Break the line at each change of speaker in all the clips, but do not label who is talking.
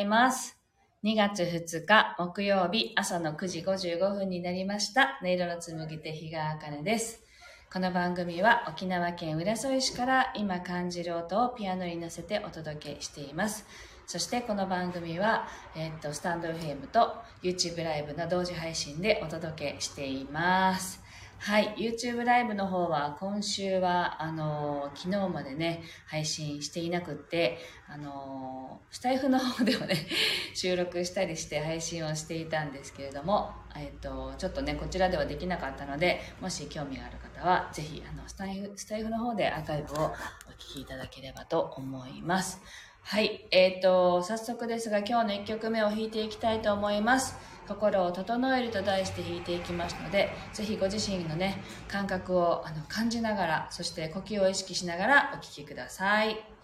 ございます。2月2日木曜日朝の9時55分になりました。音色の紡ぎ手日川茜です。この番組は沖縄県浦添市から今感じる音をピアノに乗せてお届けしています。そしてこの番組は、えーっと、スタンド FM と YouTube ライブの同時配信でお届けしています。はい、YouTube ライブの方は今週はあの昨日までね配信していなくってあのスタイフの方でもね 収録したりして配信をしていたんですけれども、えっと、ちょっとねこちらではできなかったのでもし興味がある方はぜひあのスタイフスタイフの方でアーカイブをお聞きいただければと思います。はいえっ、と早速ですが今日の1曲目を弾いていきたいと思います。心を整えると題して弾いていきますのでぜひご自身のね感覚をあの感じながらそして呼吸を意識しながらお聴きください。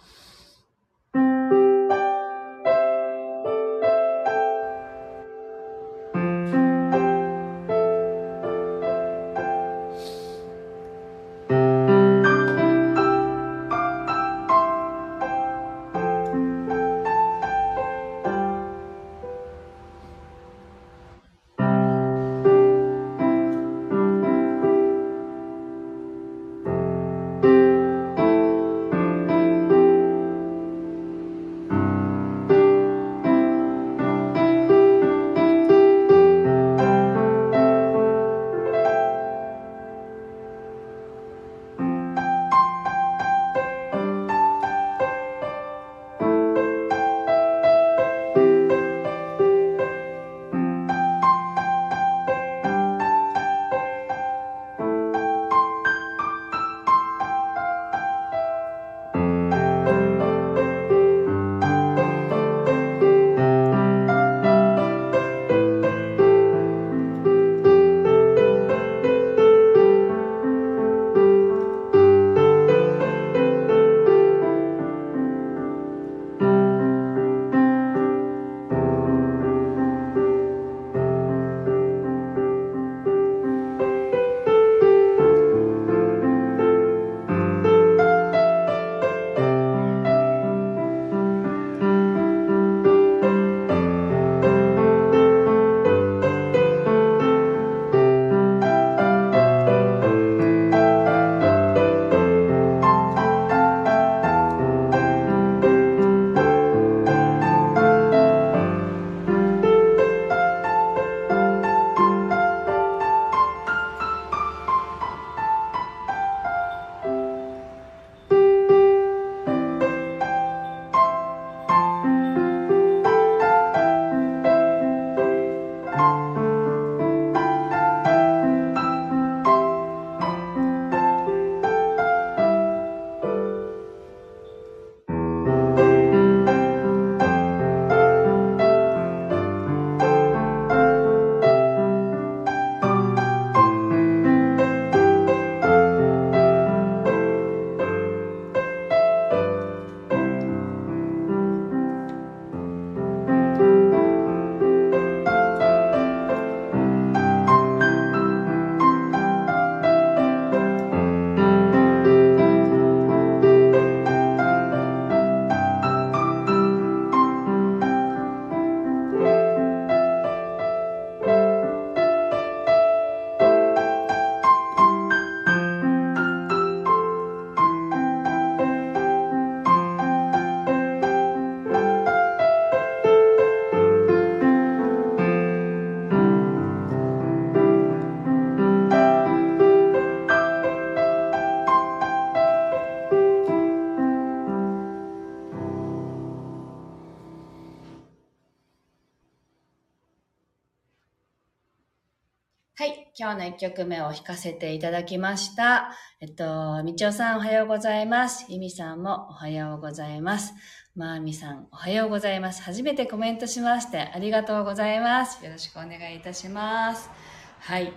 今日の1曲目を弾かせていただきました。えっと、みちおさんおはようございます。ゆみさんもおはようございます。まーみさんおはようございます。初めてコメントしましてありがとうございます。よろしくお願いいたします。はい。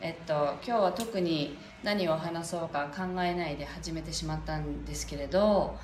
えっと、今日は特に何を話そうか考えないで始めてしまったんですけれど、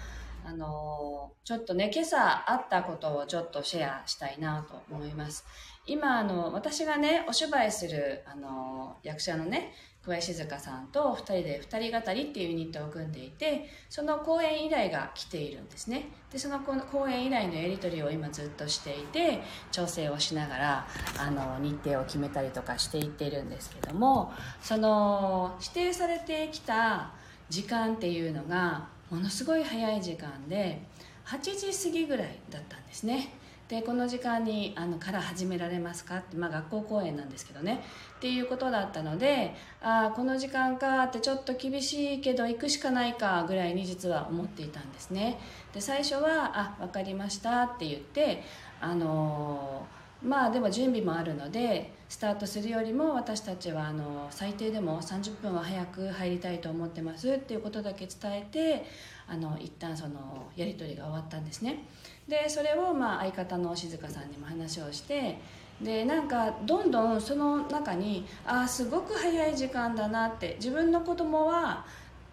あのちょっとね今朝あったことをちょっとシェアしたいなと思います今あの私がねお芝居するあの役者のね桑井静香さんと2人で2人語りっていうユニットを組んでいてその講演依頼が来ているんですね。でその講演依頼のやり取りを今ずっとしていて調整をしながらあの日程を決めたりとかしていってるんですけどもその指定されてきた時間っていうのがものすごい早い時間で8時過ぎぐらいだったんですね。でこの時間にあのから始められますか？って、まあ、学校公演なんですけどね。っていうことだったのでああこの時間かってちょっと厳しいけど行くしかないかぐらいに実は思っていたんですね。で最初は「あ分かりました」って言ってあのー、まあでも準備もあるのでスタートするよりも私たちはあの最低でも30分は早く入りたいと思ってますっていうことだけ伝えてあの一旦そのやり取りが終わったんですね。でそれをまあ相方の静香さんにも話をしてでなんかどんどんその中にああすごく早い時間だなって自分の子供は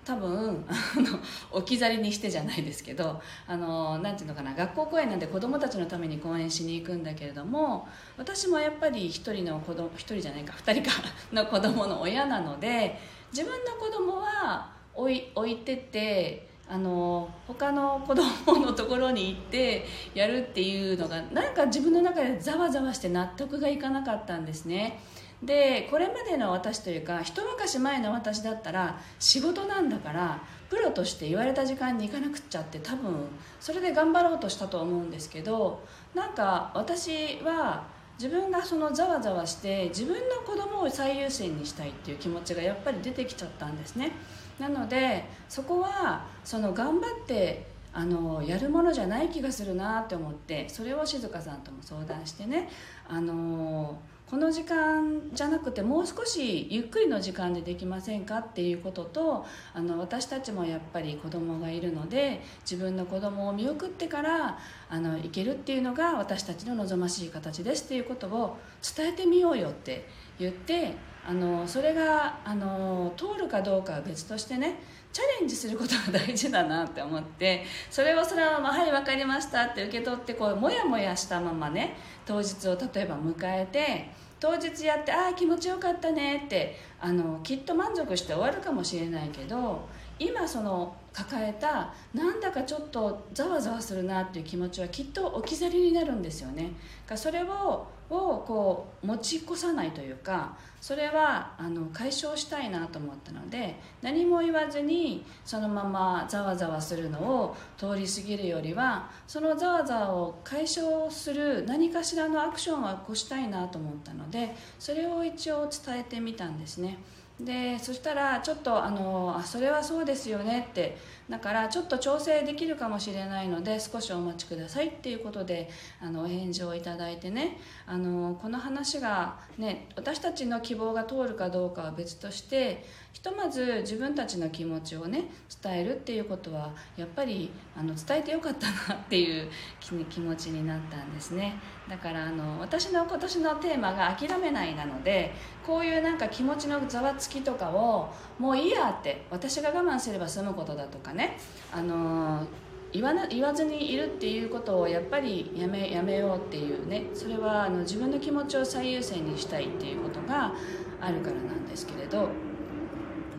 多分あの置き去りにしてじゃないですけどあのなていうのかな学校公演なんで子供たちのために公演しに行くんだけれども私もやっぱり一人の子供一人じゃないか二人かの子供の親なので自分の子供は置い置いてってあの他の子供のところに行ってやるっていうのがなんか自分の中でざわざわして納得がいかなかったんですね。でこれまでの私というか一昔前の私だったら仕事なんだからプロとして言われた時間に行かなくっちゃって多分それで頑張ろうとしたと思うんですけどなんか私は自分がそのざわざわして自分の子供を最優先にしたいっていう気持ちがやっぱり出てきちゃったんですね。なのでそこはその頑張ってあのやるものじゃない気がするなって思ってそれを静香さんとも相談してねあのこの時間じゃなくてもう少しゆっくりの時間でできませんかっていうこととあの私たちもやっぱり子供がいるので自分の子供を見送ってからあの行けるっていうのが私たちの望ましい形ですっていうことを伝えてみようよって言ってあのそれがあの通るかどうかは別としてねチャレンジすることが大事だなって思ってそれをそのまま「はい分かりました」って受け取ってこうモヤモヤしたままね当日を例えば迎えて当日やって「ああ気持ちよかったね」ってあのきっと満足して終わるかもしれないけど今その抱えたなんだかちょっとざわざわするなっていう気持ちはきっと置き去りになるんですよねそれををこう持ち越さないというかそれはあの解消したいなと思ったので何も言わずにそのままざわざわするのを通り過ぎるよりはそのざわざわを解消する何かしらのアクションは起こしたいなと思ったのでそれを一応伝えてみたんですね。でそしたらちょっとあのあそれはそうですよねってだからちょっと調整できるかもしれないので少しお待ちくださいっていうことであのお返事をいただいてねあのこの話が、ね、私たちの希望が通るかどうかは別としてひとまず自分たちの気持ちをね伝えるっていうことはやっぱりあの伝えてよかったなっていう気持ちになったんですね。だからあの私の今年のテーマが「諦めない」なのでこういうなんか気持ちのざわつきとかをもういいやって私が我慢すれば済むことだとかねあの言わな言わずにいるっていうことをやっぱりやめやめようっていうねそれはあの自分の気持ちを最優先にしたいっていうことがあるからなんですけれど。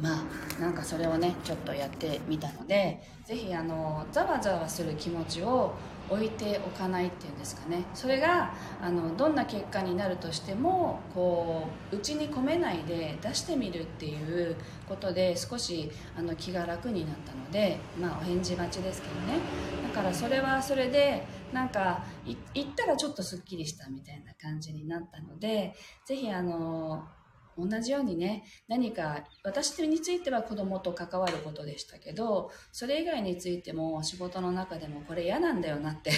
まあなんかそれをねちょっとやってみたので是非あのざわざわする気持ちを置いておかないっていうんですかね。それがあのどんな結果になるとしてもこう内に込めないで出してみるっていうことで少しあの気が楽になったので、まあ、お返事待ちですけどね。だからそれはそれでなんか言ったらちょっとすっきりしたみたいな感じになったのでぜひあの同じようにね何か私については子供と関わることでしたけどそれ以外についても仕事の中でもこれ嫌なんだよなって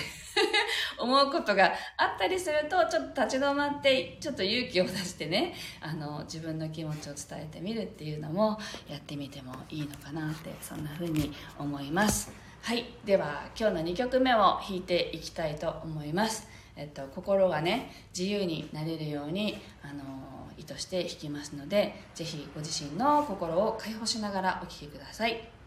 思うことがあったりするとちょっと立ち止まってちょっと勇気を出してねあの自分の気持ちを伝えてみるっていうのもやってみてもいいのかなってそんな風に思います。はい。では今日の2曲目を弾いていきたいと思います。えっと、心がね自由になれるようにあの意図して弾きますのでぜひご自身の心を解放しながらお聴きください。はい。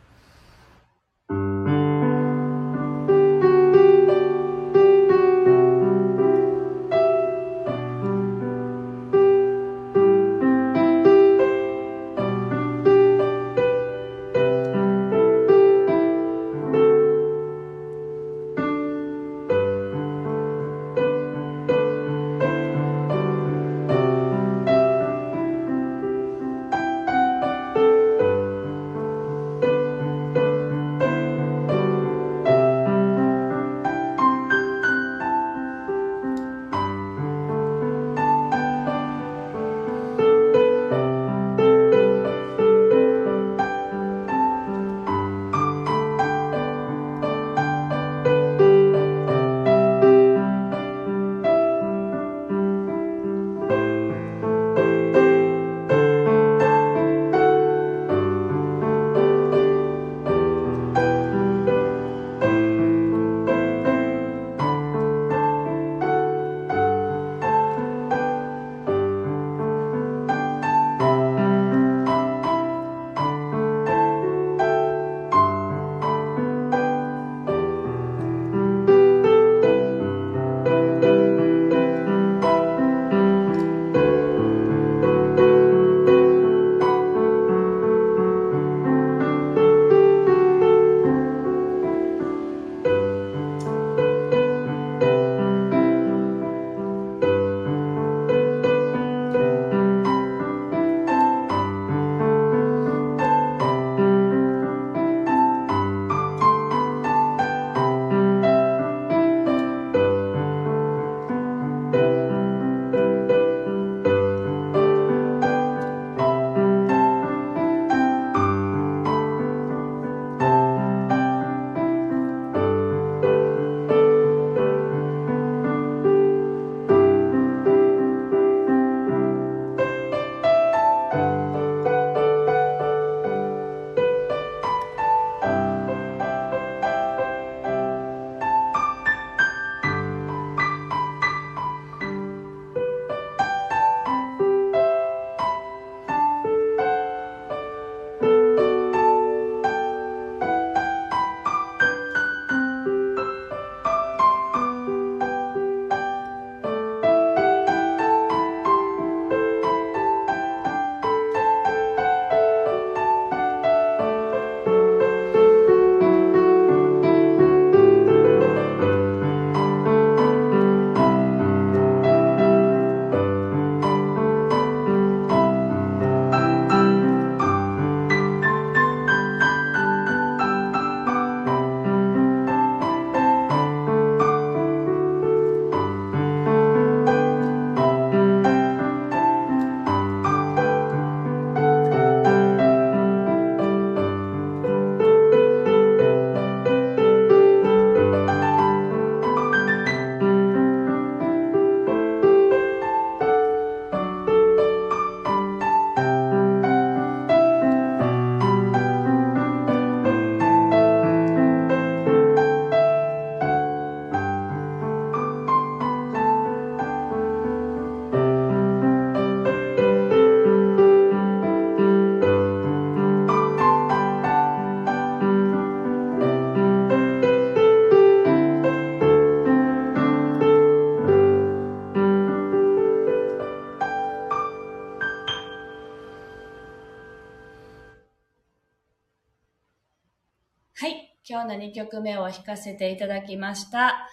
2曲目を弾かせていただきました。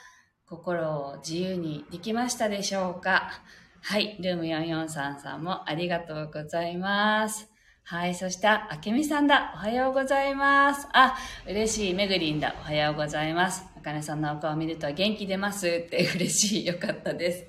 心を自由にできましたでしょうか？はい。ルーム443さんもありがとうございます。はい。そして、あけみさんだ。おはようございます。あ、嬉しい。めぐりんだ。おはようございます。あかねさんのお顔を見ると元気出ますって嬉しい。よかったです。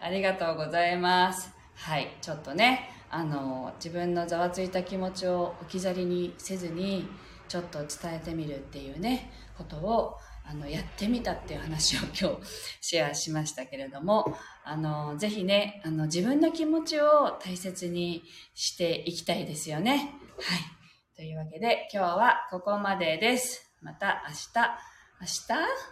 ありがとうございます。はい。ちょっとね、あの、自分のざわついた気持ちを置き去りにせずに、ちょっと伝えてみるっていうね、ことを、あの、やってみたっていう話を今日シェアしましたけれども、あの、ぜひね、あの、自分の気持ちを大切にしていきたいですよね。はい。というわけで、今日はここまでです。また明日、明日？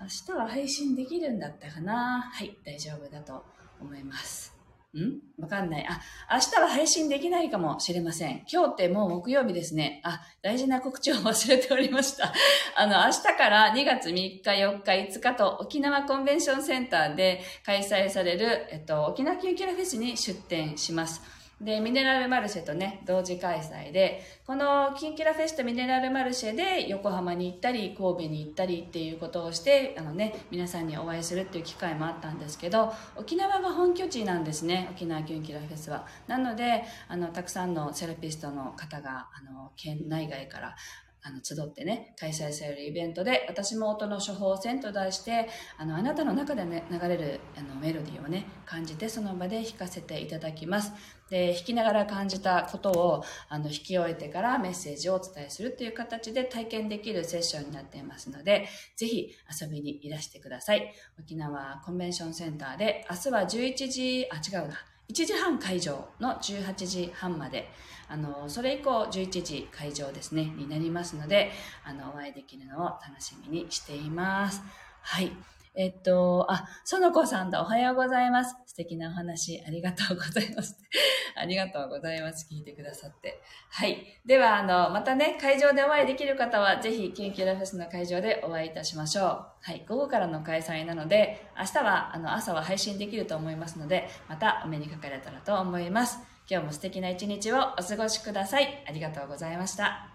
明日は配信できるんだったかな？はい、大丈夫だと思います。ん？わかんない。あ、明日は配信できないかもしれません。今日ってもう木曜日ですね。あ、大事な告知を忘れておりました。あの、明日から2月3日、4日、5日と沖縄コンベンションセンターで開催される、えっと、沖縄キュンキュラフェスに出展します。で、ミネラルマルシェとね、同時開催で、このキンキラフェストミネラルマルシェで横浜に行ったり、神戸に行ったりっていうことをして、あのね、皆さんにお会いするっていう機会もあったんですけど、沖縄が本拠地なんですね、沖縄キンキラフェスは。なので、あの、たくさんのセラピストの方が、あの、県内外からあの、集ってね、開催されるイベントで、私も音の処方箋と題して、あの、あなたの中でね、流れるあのメロディーをね、感じて、その場で弾かせていただきます。で、弾きながら感じたことを、あの、弾き終えてからメッセージをお伝えするという形で体験できるセッションになっていますので、ぜひ遊びにいらしてください。沖縄コンベンションセンターで、明日は11時、あ、違うな。1時半会場の18時半まで、あの、それ以降11時会場ですね、になりますので、あの、お会いできるのを楽しみにしています。はい。えっと、あ、園子さんだ。おはようございます。素敵なお話、ありがとうございます。ありがとうございます。聞いてくださって。はい。では、あの、またね、会場でお会いできる方は、ぜひ、キュンキュラフェスの会場でお会いいたしましょう。はい。午後からの開催なので、明日は、あの、朝は配信できると思いますので、またお目にかかれたらと思います。今日も素敵な一日をお過ごしください。ありがとうございました。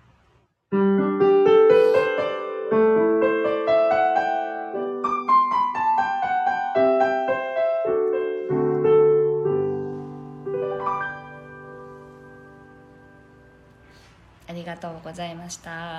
ました。